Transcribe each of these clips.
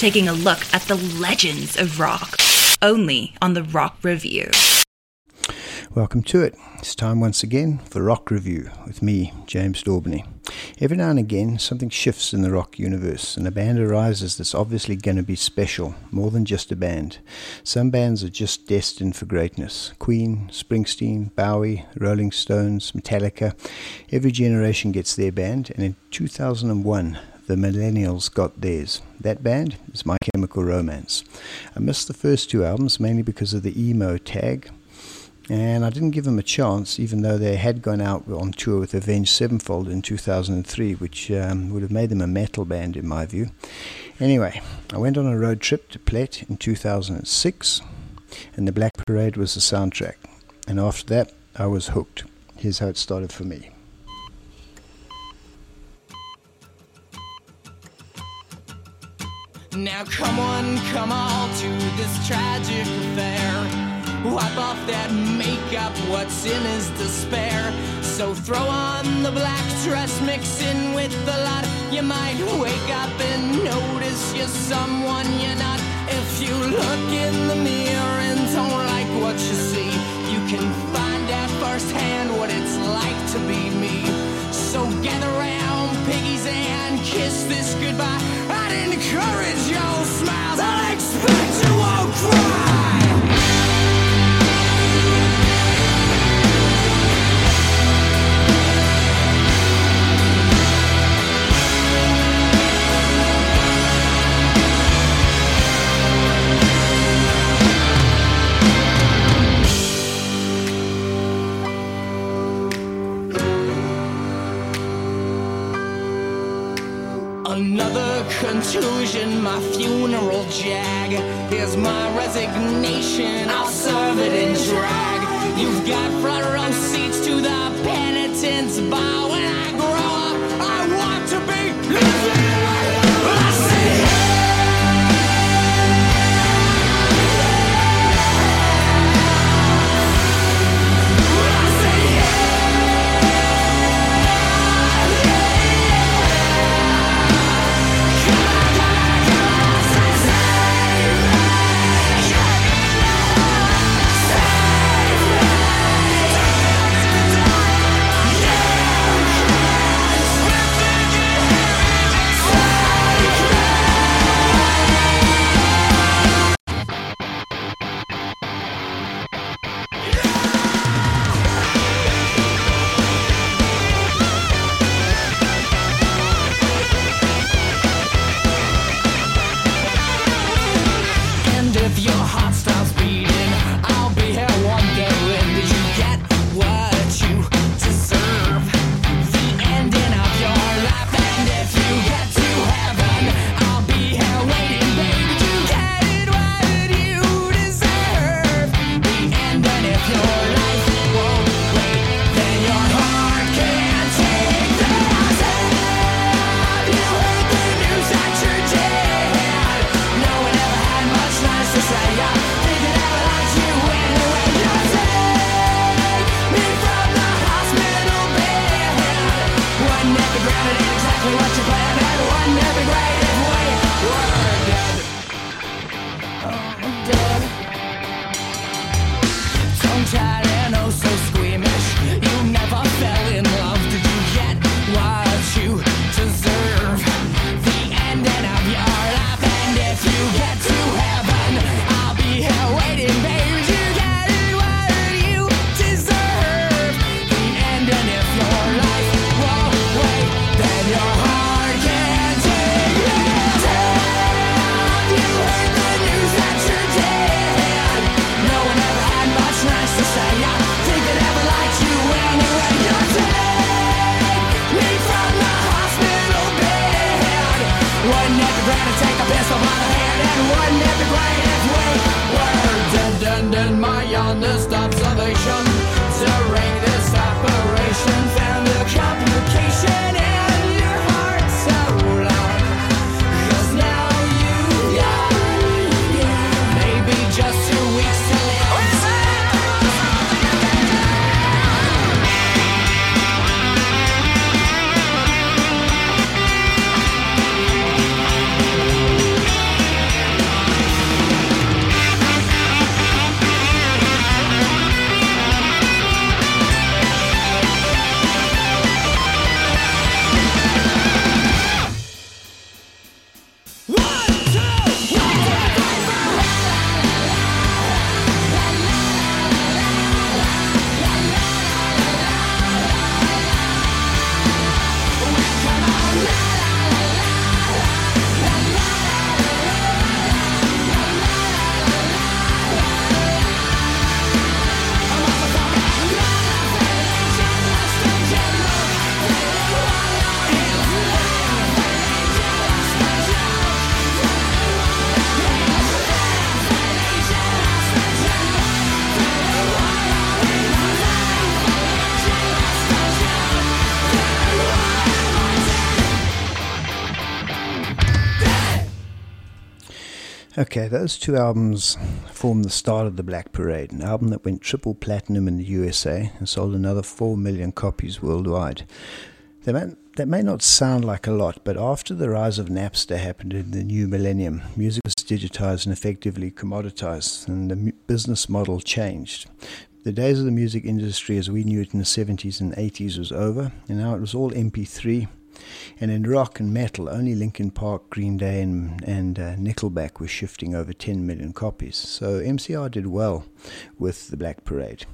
taking a look at the legends of rock, only on the Rock Review. Welcome to it. It's time once again for Rock Review with me, James Daubney. Every now and again, something shifts in the rock universe, and a band arises that's obviously going to be special, more than just a band. Some bands are just destined for greatness Queen, Springsteen, Bowie, Rolling Stones, Metallica. Every generation gets their band, and in 2001, the millennials got theirs. That band is My Chemical Romance. I missed the first two albums mainly because of the emo tag, and I didn't give them a chance, even though they had gone out on tour with Avenged Sevenfold in 2003, which um, would have made them a metal band in my view. Anyway, I went on a road trip to Plett in 2006, and the Black Parade was the soundtrack. And after that, I was hooked. Here's how it started for me. Now come on, come all to this tragic affair. Wipe off that makeup, what's in is despair. So throw on the black dress, mix in with the lot. You might wake up and notice you're someone you're not. If you look in the mirror and don't like what you see, you can find out firsthand what it's like to be me. So gather round, piggies, and kiss this goodbye. Encourage your smiles. I expect you won't cry. Another contusion, my funeral jag. Here's my resignation, I'll serve it in drag. You've got front row seats to the penitence bar. And oh so Okay, those two albums form the start of the Black Parade, an album that went triple platinum in the USA and sold another 4 million copies worldwide. They may, that may not sound like a lot, but after the rise of Napster happened in the new millennium, music was digitized and effectively commoditized, and the business model changed. The days of the music industry as we knew it in the 70s and 80s was over, and now it was all MP3 and in rock and metal, only Linkin Park, Green Day, and, and uh, Nickelback were shifting over 10 million copies. So MCR did well with the Black Parade.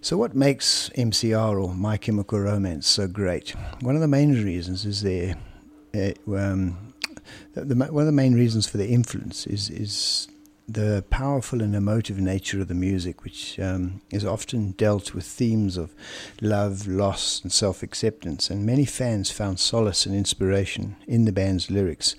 So, what makes MCR or My Chemical Romance so great? One of the main reasons is their. Uh, um, the, the, one of the main reasons for their influence is, is the powerful and emotive nature of the music, which um, is often dealt with themes of love, loss, and self acceptance. And many fans found solace and inspiration in the band's lyrics.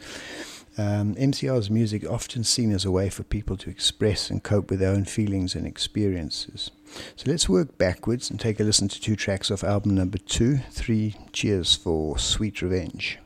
Um, MCR's music often seen as a way for people to express and cope with their own feelings and experiences. So let's work backwards and take a listen to two tracks off album number two Three Cheers for Sweet Revenge.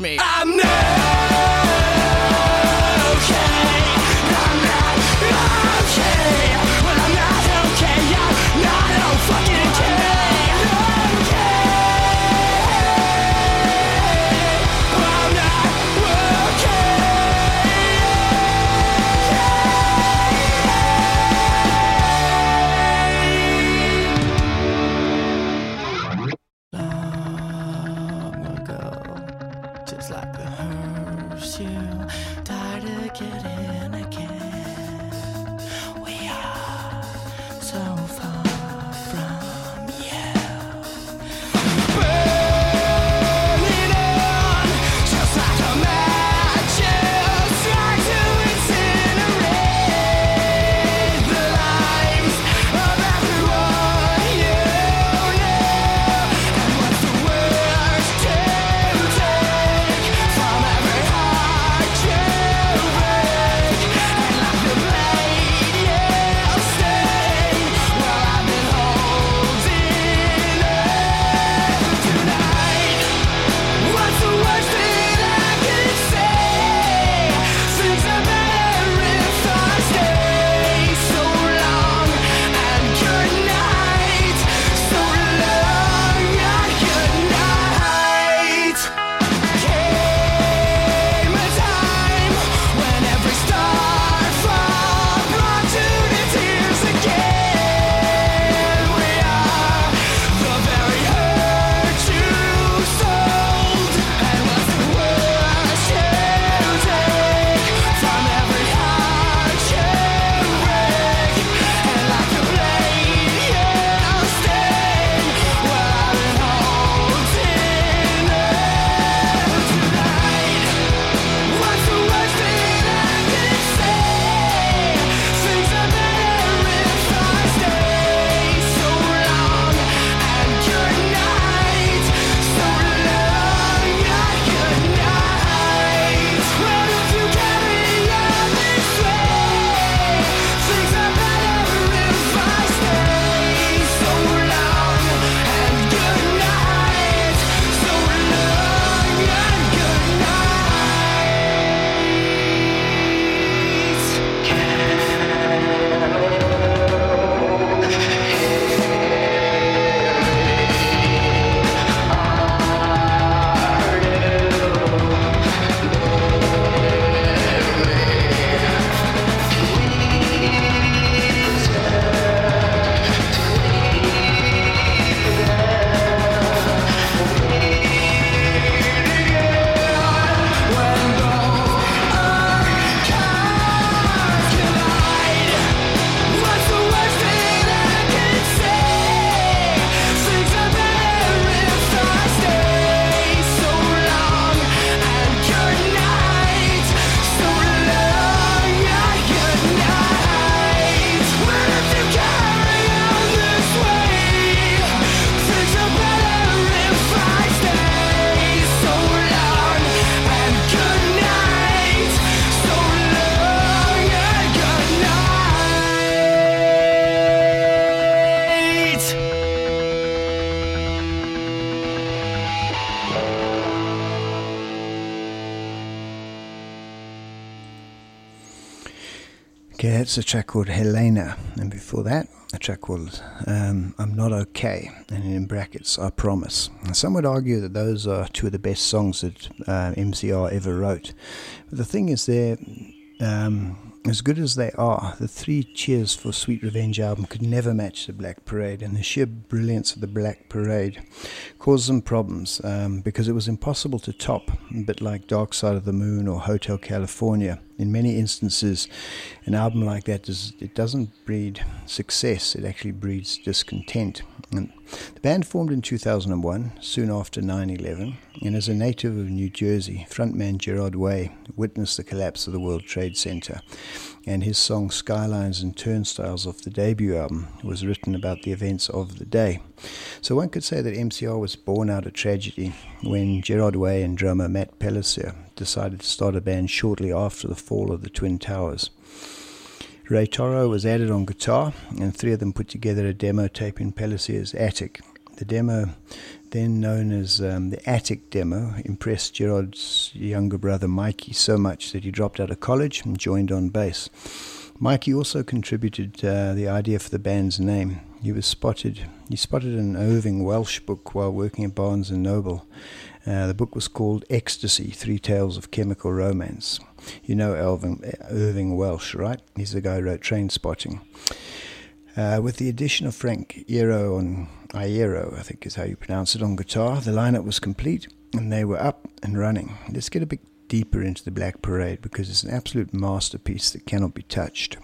me. I'm never. Okay, that's a track called Helena, and before that, a track called um, I'm Not Okay, and in brackets, I Promise. And some would argue that those are two of the best songs that uh, MCR ever wrote. But the thing is, they're um, as good as they are, the three Cheers for Sweet Revenge album could never match the Black Parade, and the sheer brilliance of the Black Parade caused them problems um, because it was impossible to top, a bit like Dark Side of the Moon or Hotel California. In many instances, an album like that does, it doesn't breed success; it actually breeds discontent. And the band formed in 2001, soon after 9/11, and as a native of New Jersey, frontman Gerard Way witnessed the collapse of the World Trade Center, and his song "Skylines and Turnstiles" off the debut album was written about the events of the day. So one could say that MCR was born out of tragedy when Gerard Way and drummer Matt Pelissier decided to start a band shortly after the fall of the Twin Towers. Ray Toro was added on guitar, and three of them put together a demo tape in Pelissier's attic. The demo, then known as um, the Attic Demo, impressed Gerard's younger brother Mikey so much that he dropped out of college and joined on bass. Mikey also contributed uh, the idea for the band's name. He was spotted. He spotted an Irving Welsh book while working at Barnes and Noble. Uh, the book was called Ecstasy: Three Tales of Chemical Romance. You know Irving, Irving Welsh, right? He's the guy who wrote Trainspotting. Uh, with the addition of Frank Iero on Iero, I think is how you pronounce it, on guitar, the lineup was complete and they were up and running. Let's get a bit deeper into the Black Parade because it's an absolute masterpiece that cannot be touched.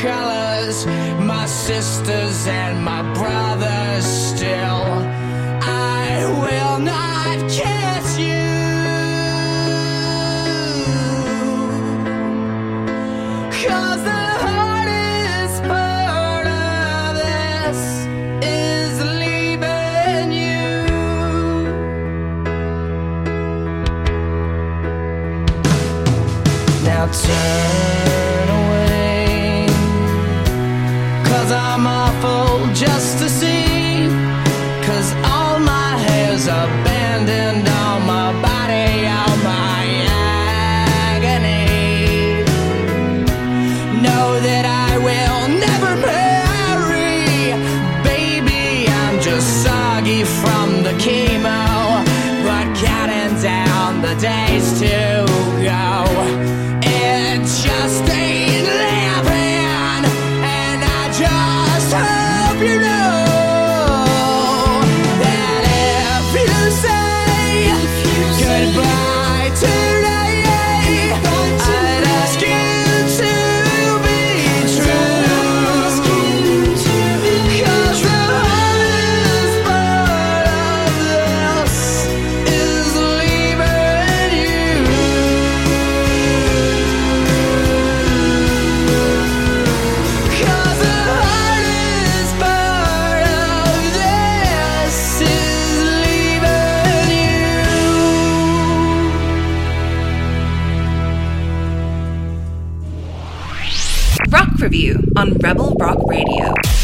Colors, my sisters and my brothers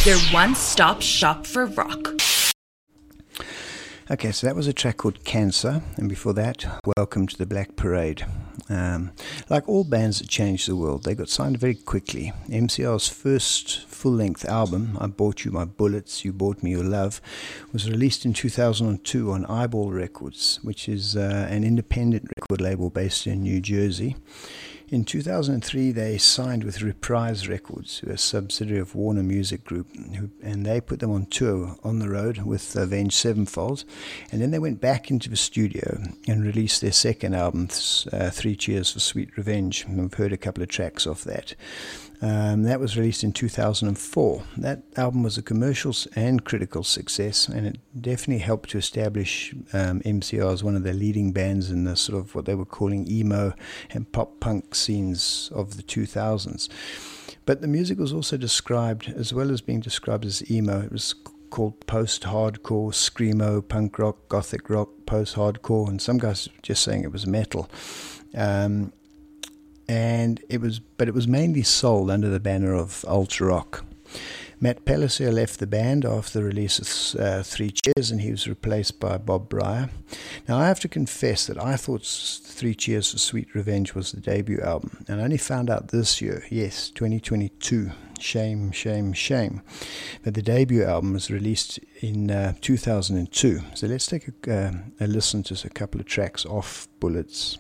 your one stop shop for rock. Okay, so that was a track called Cancer, and before that, Welcome to the Black Parade. Um, like all bands that changed the world, they got signed very quickly. MCR's first full length album, I Bought You My Bullets, You Bought Me Your Love, was released in 2002 on Eyeball Records, which is uh, an independent record label based in New Jersey. In 2003, they signed with Reprise Records, a subsidiary of Warner Music Group, and they put them on tour on the road with Avenged Sevenfold. And then they went back into the studio and released their second album, uh, Three Cheers for Sweet Revenge. We've heard a couple of tracks off that. Um, that was released in 2004. That album was a commercial and critical success, and it definitely helped to establish um, MCR as one of the leading bands in the sort of what they were calling emo and pop punk scenes of the 2000s. But the music was also described, as well as being described as emo, it was called post hardcore, screamo, punk rock, gothic rock, post hardcore, and some guys just saying it was metal. Um, and it was, but it was mainly sold under the banner of Ultra Rock. Matt Pelissier left the band after the release of uh, Three Cheers, and he was replaced by Bob Bryar. Now, I have to confess that I thought Three Cheers for Sweet Revenge was the debut album, and I only found out this year, yes, 2022. Shame, shame, shame. But the debut album was released in uh, 2002. So let's take a, uh, a listen to a couple of tracks off Bullets.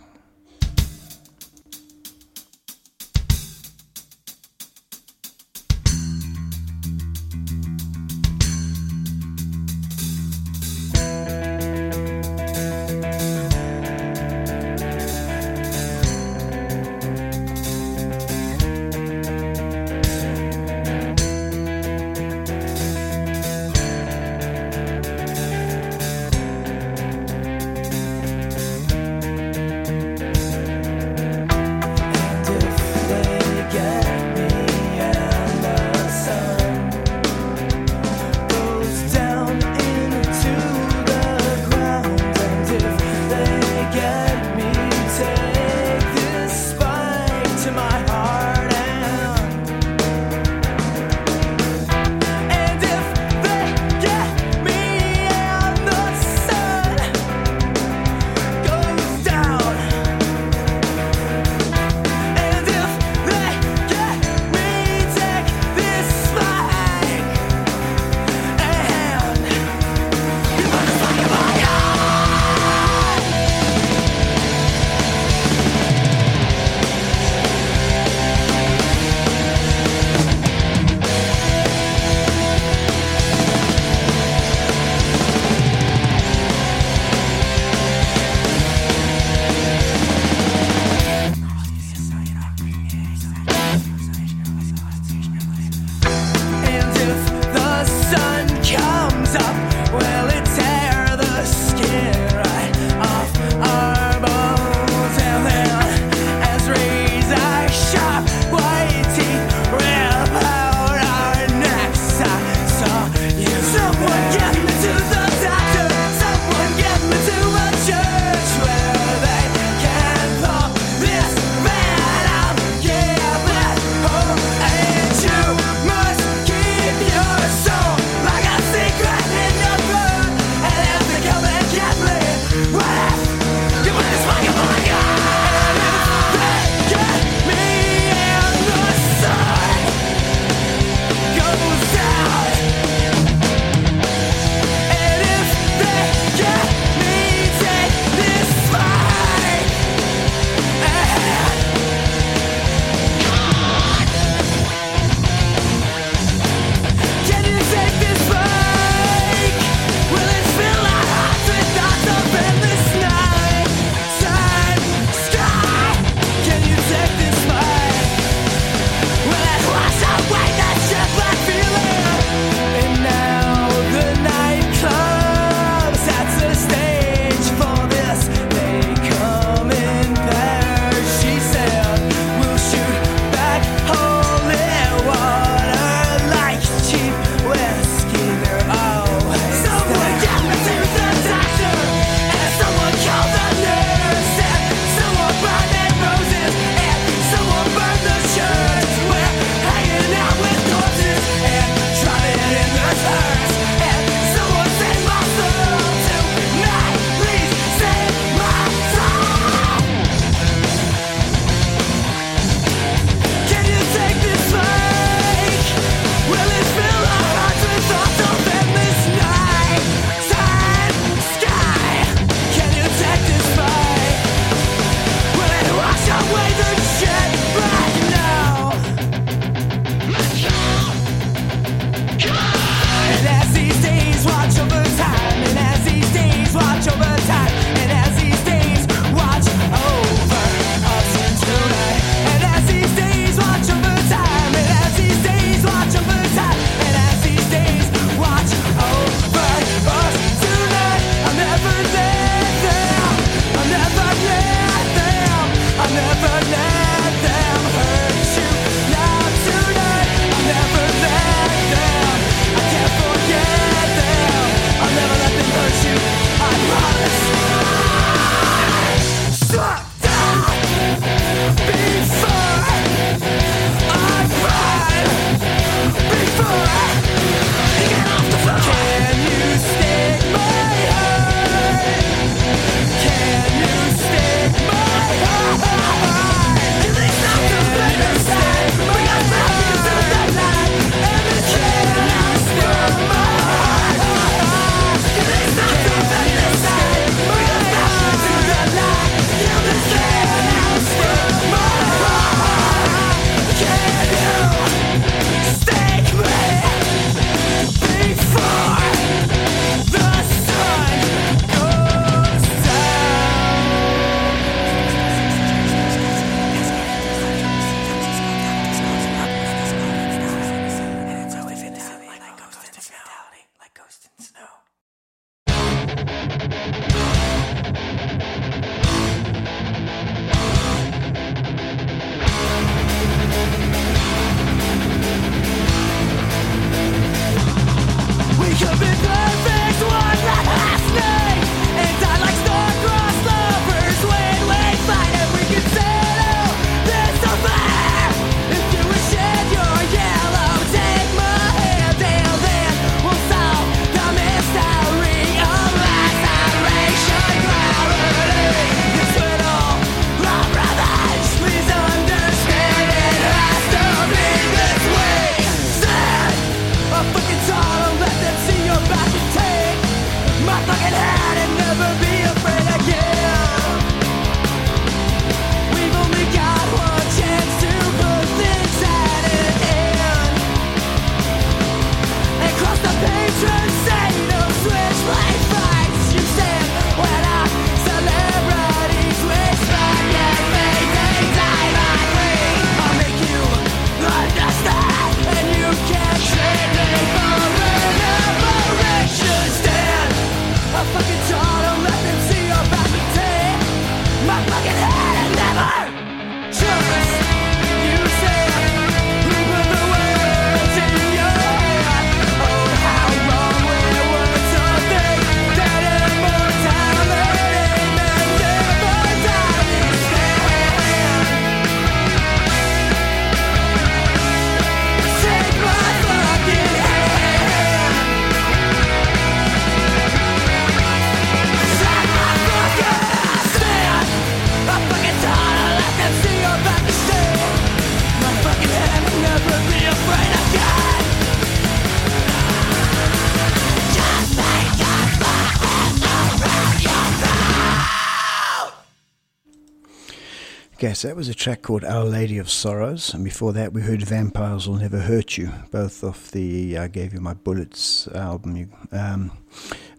So that was a track called Our Lady of Sorrows, and before that we heard Vampires Will Never Hurt You, both off the I Gave You My Bullets album. Um,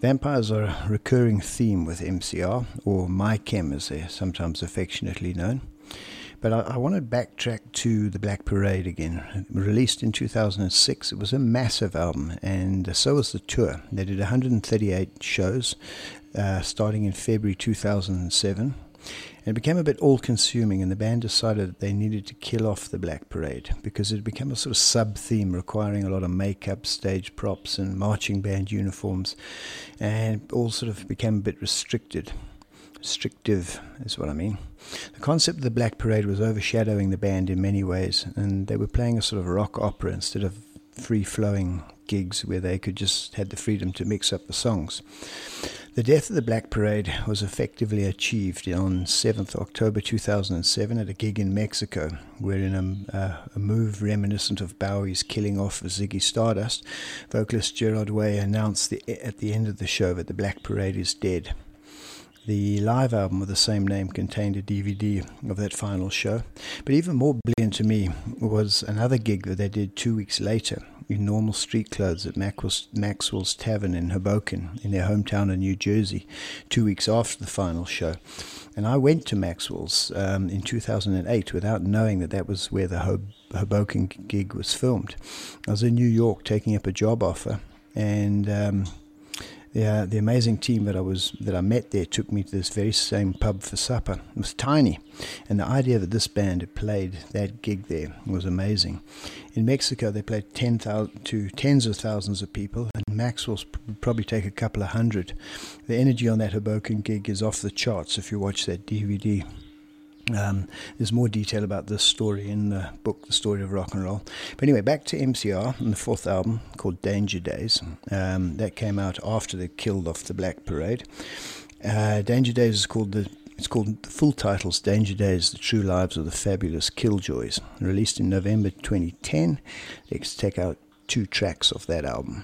vampires are a recurring theme with MCR, or My Chem as they're sometimes affectionately known. But I, I want to backtrack to The Black Parade again. Released in 2006, it was a massive album, and so was the tour. They did 138 shows, uh, starting in February 2007. It became a bit all consuming, and the band decided that they needed to kill off the Black Parade because it became a sort of sub theme requiring a lot of makeup, stage props, and marching band uniforms, and all sort of became a bit restricted. Restrictive is what I mean. The concept of the Black Parade was overshadowing the band in many ways, and they were playing a sort of rock opera instead of free flowing gigs where they could just had the freedom to mix up the songs. The death of the Black Parade was effectively achieved on 7th October 2007 at a gig in Mexico, where in a, uh, a move reminiscent of Bowie's killing off of Ziggy Stardust, vocalist Gerard Way announced the, at the end of the show that the Black Parade is dead. The live album of the same name contained a DVD of that final show. But even more brilliant to me was another gig that they did two weeks later in normal street clothes at Maxwell's, Tavern in Hoboken, in their hometown of New Jersey, two weeks after the final show. And I went to Maxwell's um, in 2008 without knowing that that was where the Hoboken gig was filmed. I was in New York taking up a job offer, and um, the uh, the amazing team that I was that I met there took me to this very same pub for supper. It was tiny, and the idea that this band had played that gig there was amazing. In Mexico, they played ten thousand to tens of thousands of people, and Maxwell's probably take a couple of hundred. The energy on that Hoboken gig is off the charts if you watch that DVD. Um, there's more detail about this story in the book, The Story of Rock and Roll. But anyway, back to MCR and the fourth album called Danger Days. Um, that came out after they killed off the Black Parade. Uh, Danger Days is called the it's called the full titles Danger Days, The True Lives of the Fabulous Killjoys. Released in November 2010. Let's take out two tracks of that album.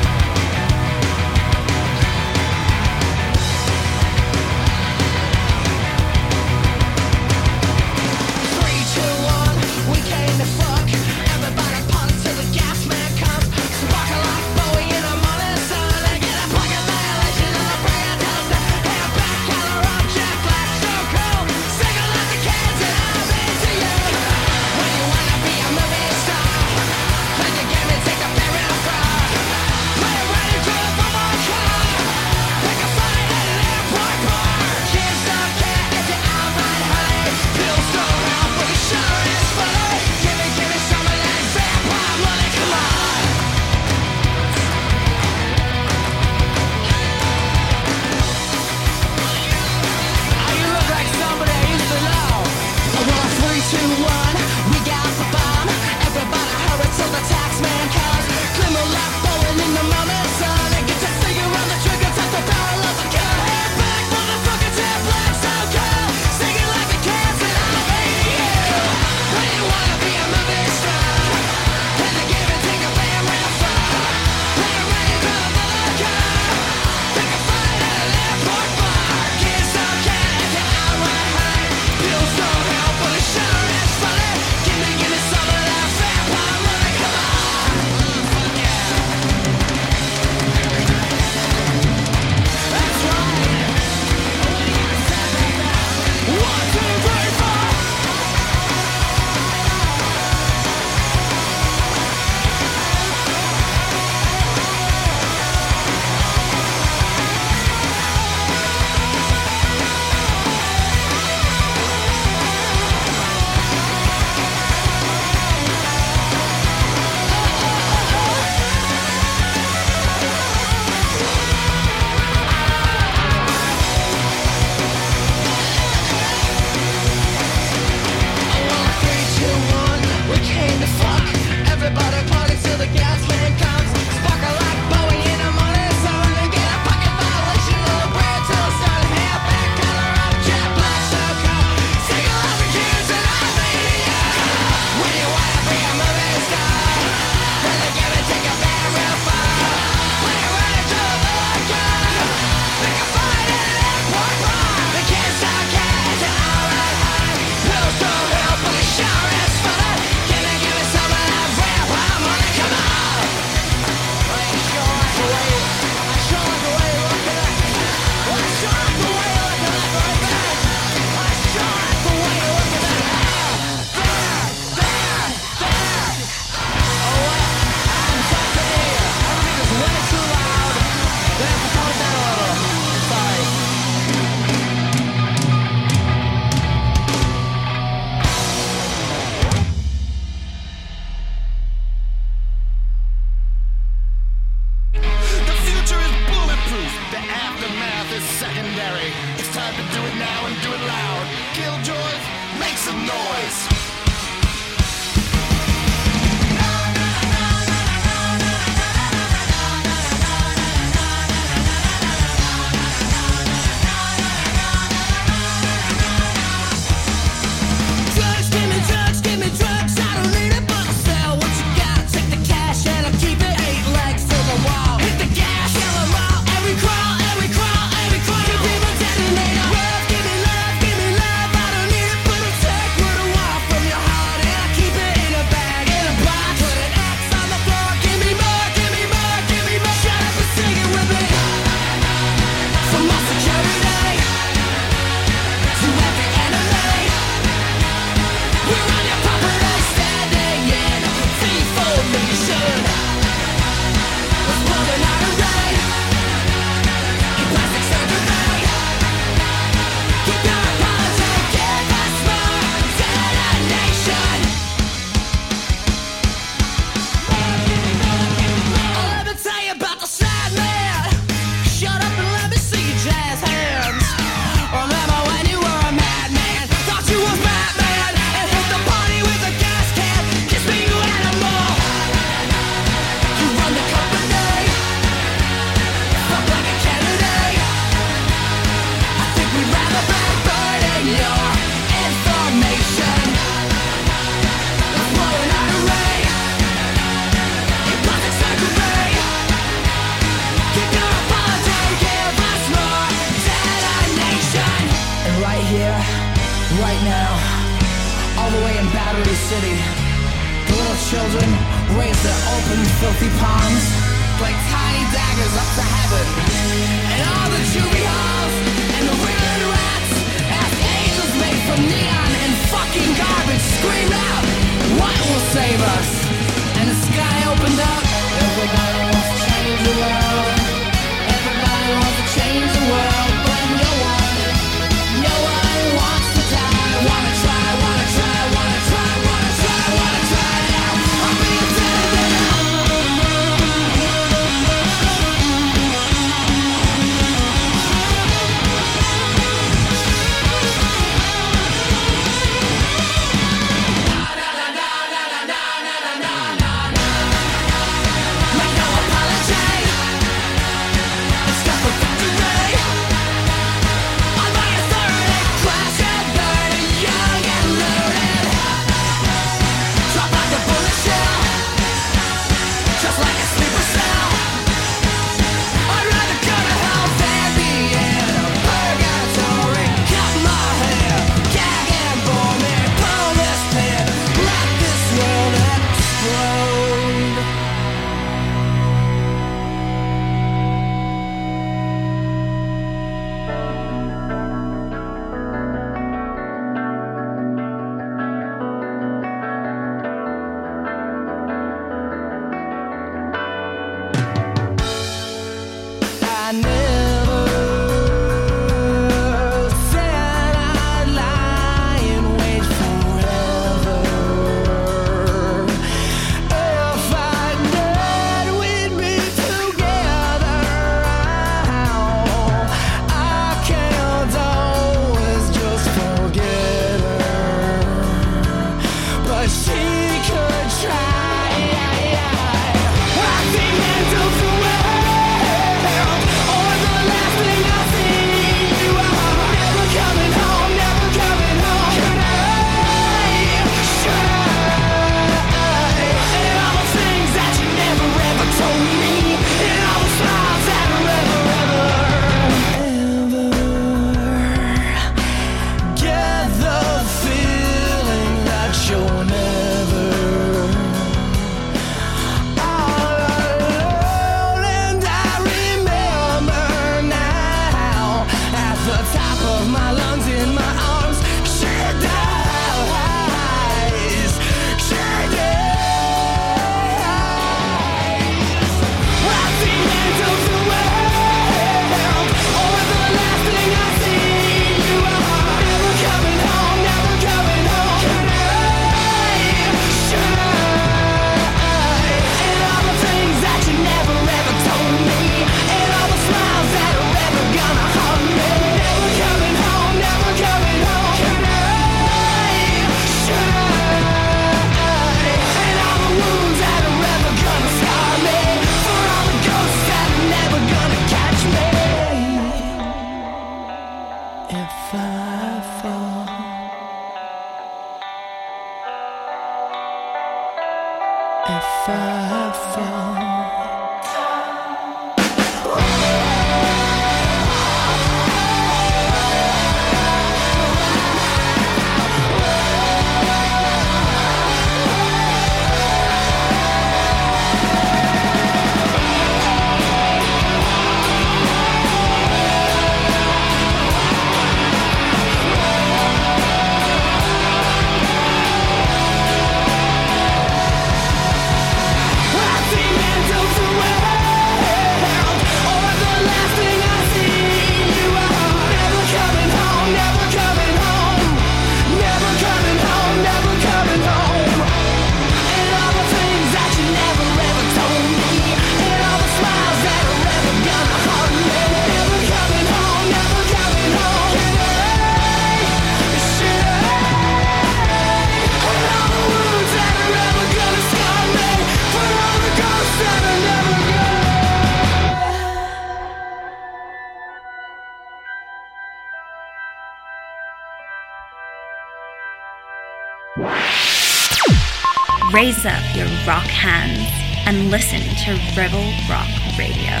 Raise up your rock hands and listen to Rebel Rock Radio.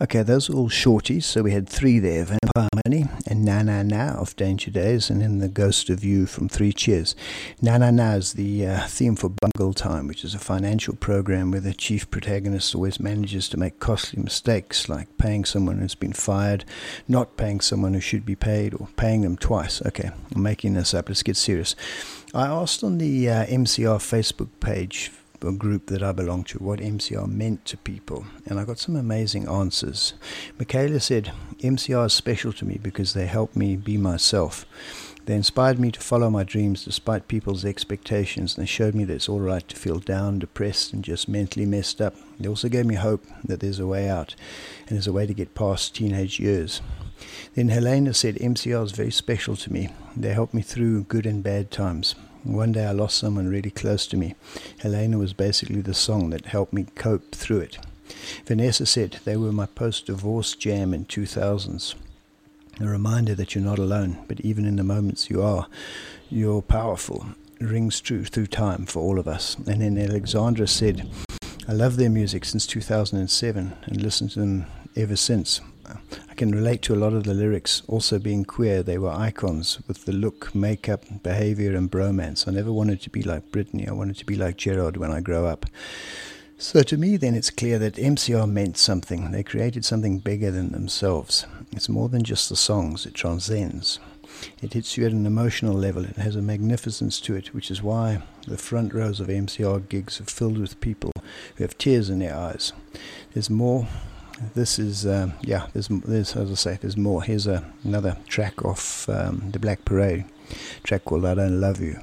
Okay, those are all shorties. So we had three there Vampire and Na Na Na of Danger Days, and in The Ghost of You from Three Cheers. Na Na Na is the uh, theme for Bungle Time, which is a financial program where the chief protagonist always manages to make costly mistakes, like paying someone who's been fired, not paying someone who should be paid, or paying them twice. Okay, I'm making this up. Let's get serious. I asked on the uh, MCR Facebook page a group that I belong to, what MCR meant to people. And I got some amazing answers. Michaela said, MCR is special to me because they help me be myself. They inspired me to follow my dreams despite people's expectations, they showed me that it's all right to feel down, depressed, and just mentally messed up. They also gave me hope that there's a way out, and there's a way to get past teenage years. Then Helena said, MCR is very special to me. They help me through good and bad times. One day I lost someone really close to me. Helena was basically the song that helped me cope through it. Vanessa said they were my post divorce jam in 2000s. A reminder that you're not alone, but even in the moments you are, you're powerful. Rings true through time for all of us. And then Alexandra said, I love their music since 2007 and listened to them ever since. I can relate to a lot of the lyrics. Also, being queer, they were icons with the look, makeup, behavior, and bromance. I never wanted to be like Britney. I wanted to be like Gerard when I grow up. So, to me, then, it's clear that MCR meant something. They created something bigger than themselves. It's more than just the songs, it transcends. It hits you at an emotional level. It has a magnificence to it, which is why the front rows of MCR gigs are filled with people who have tears in their eyes. There's more this is um, yeah there's there's as I say there's more. Here's a, another track off um, the Black Parade track called I Don't Love You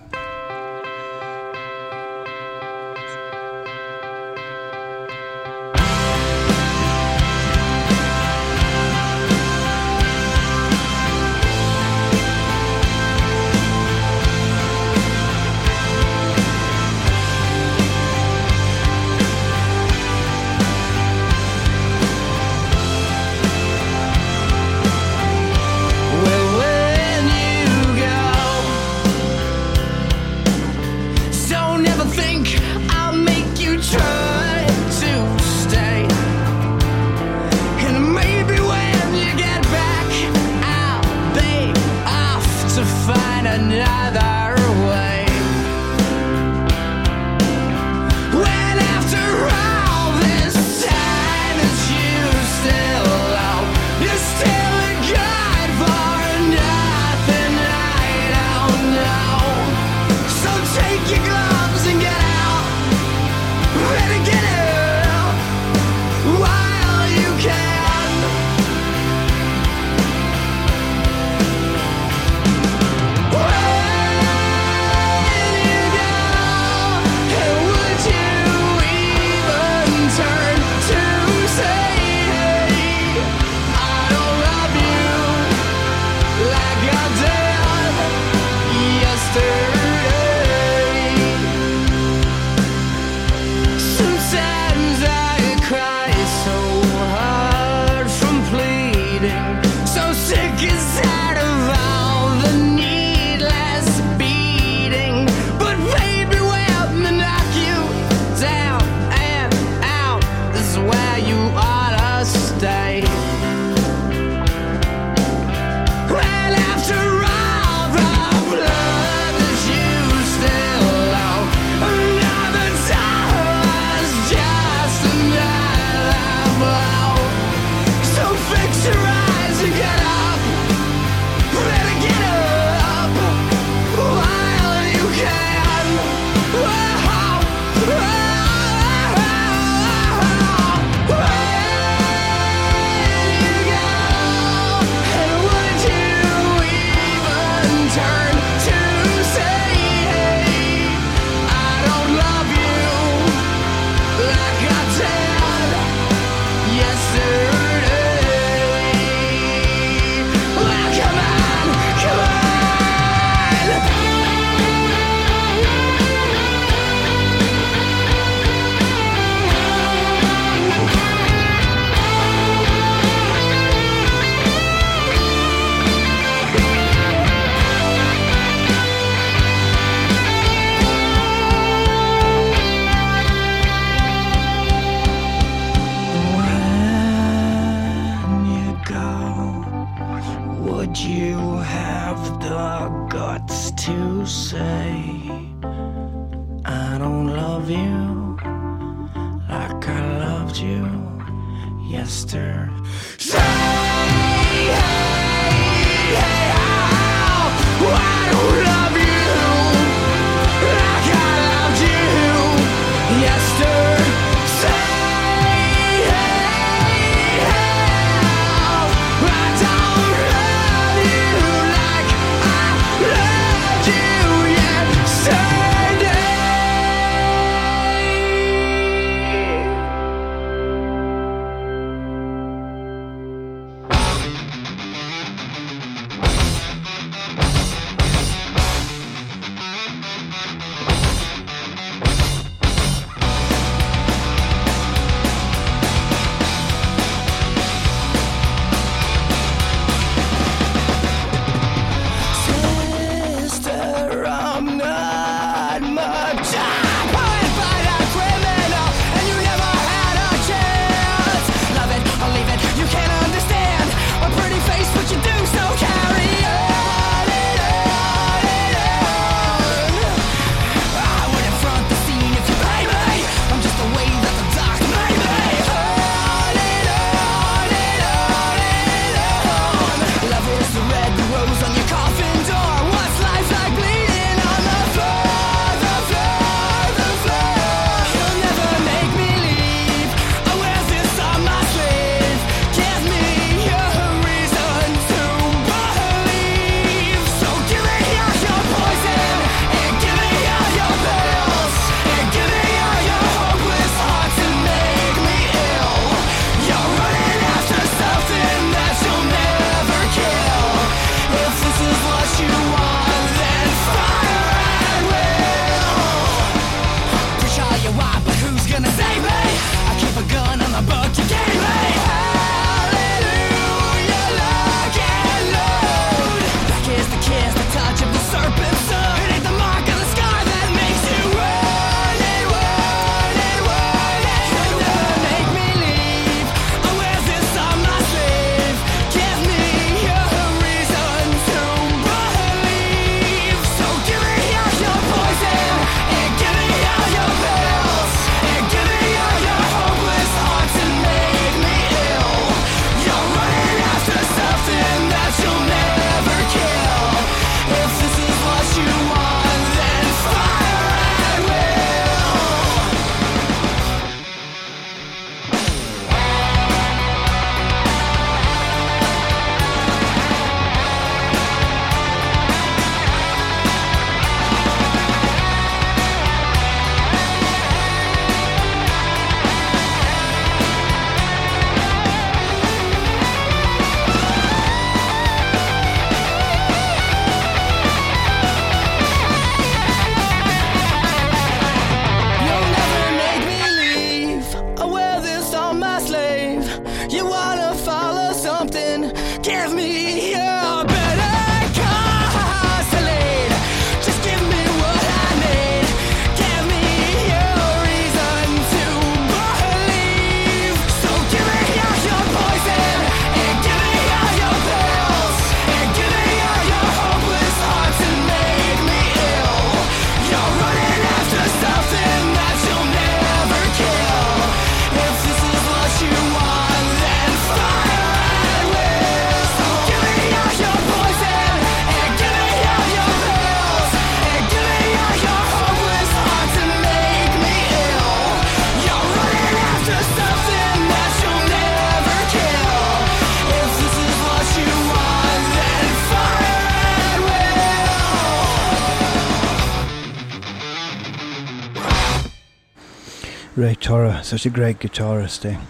Ray Toro, such a great guitarist there.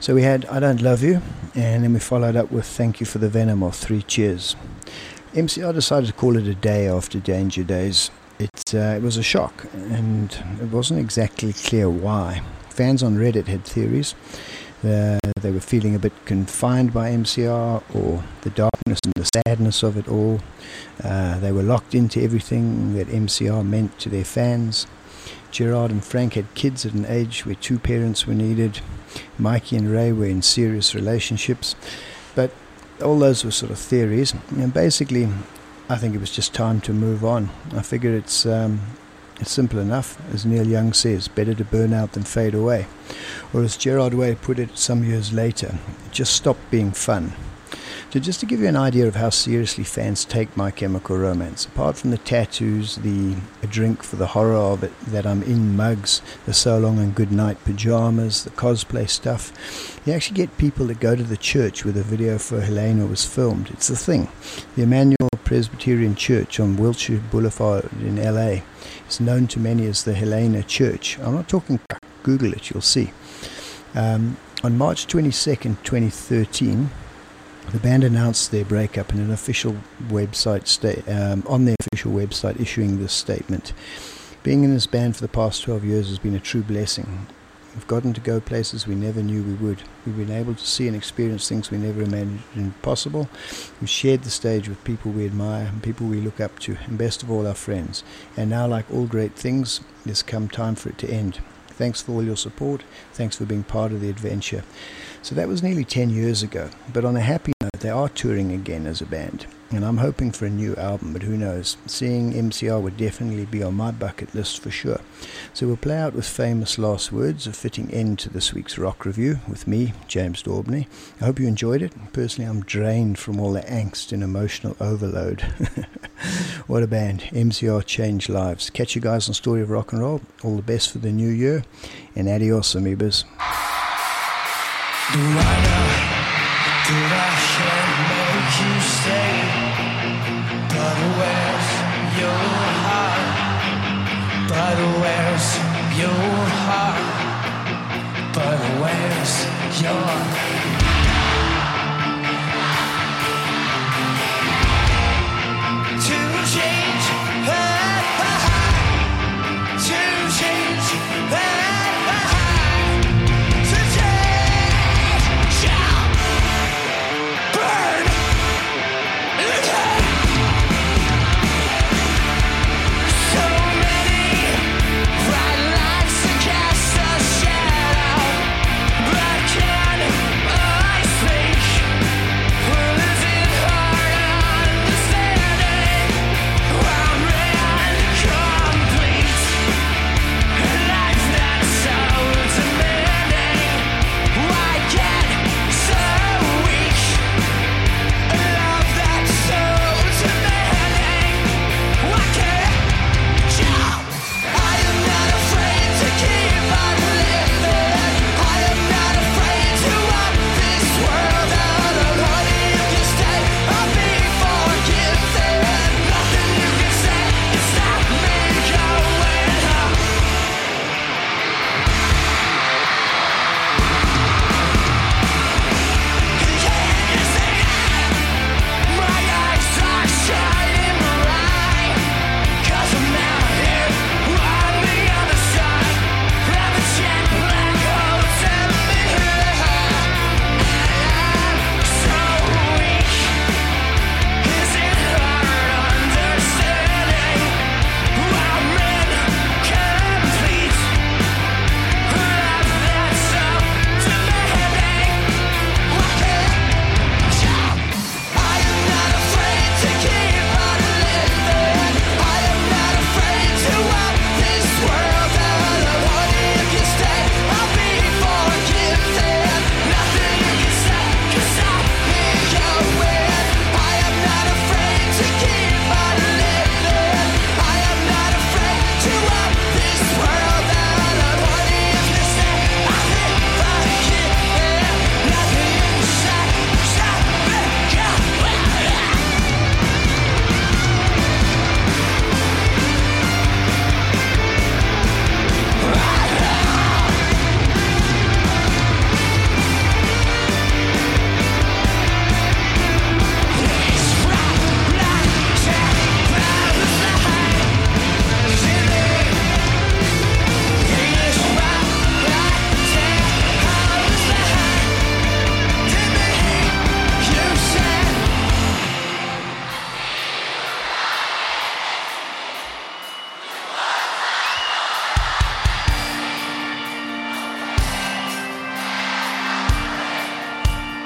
So we had I Don't Love You, and then we followed up with Thank You for the Venom or Three Cheers. MCR decided to call it a day after Danger Days. It, uh, it was a shock, and it wasn't exactly clear why. Fans on Reddit had theories. Uh, they were feeling a bit confined by MCR or the darkness and the sadness of it all. Uh, they were locked into everything that MCR meant to their fans. Gerard and Frank had kids at an age where two parents were needed. Mikey and Ray were in serious relationships. But all those were sort of theories. And basically, I think it was just time to move on. I figure it's, um, it's simple enough. As Neil Young says, better to burn out than fade away. Or as Gerard Way put it some years later, just stop being fun. So just to give you an idea of how seriously fans take My Chemical Romance, apart from the tattoos, the a drink for the horror of it that I'm in mugs, the so long and good night pajamas, the cosplay stuff, you actually get people that go to the church where the video for Helena was filmed. It's the thing. The Immanuel Presbyterian Church on Wilshire Boulevard in LA is known to many as the Helena Church. I'm not talking, Google it, you'll see. Um, on March 22nd, 2013, the band announced their breakup in an official website sta- um, on their official website, issuing this statement. Being in this band for the past 12 years has been a true blessing. We've gotten to go places we never knew we would. We've been able to see and experience things we never imagined possible. We've shared the stage with people we admire and people we look up to, and best of all, our friends. And now, like all great things, there's come time for it to end. Thanks for all your support. Thanks for being part of the adventure. So that was nearly 10 years ago. But on a happy they are touring again as a band. And I'm hoping for a new album, but who knows? Seeing MCR would definitely be on my bucket list for sure. So we'll play out with famous last words, a fitting end to this week's rock review with me, James Daubney. I hope you enjoyed it. Personally, I'm drained from all the angst and emotional overload. what a band. MCR changed lives. Catch you guys on Story of Rock and Roll. All the best for the new year. And adios, amoebas.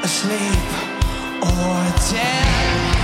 Asleep or dead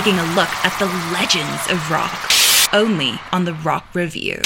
taking a look at the legends of rock. Only on the Rock Review.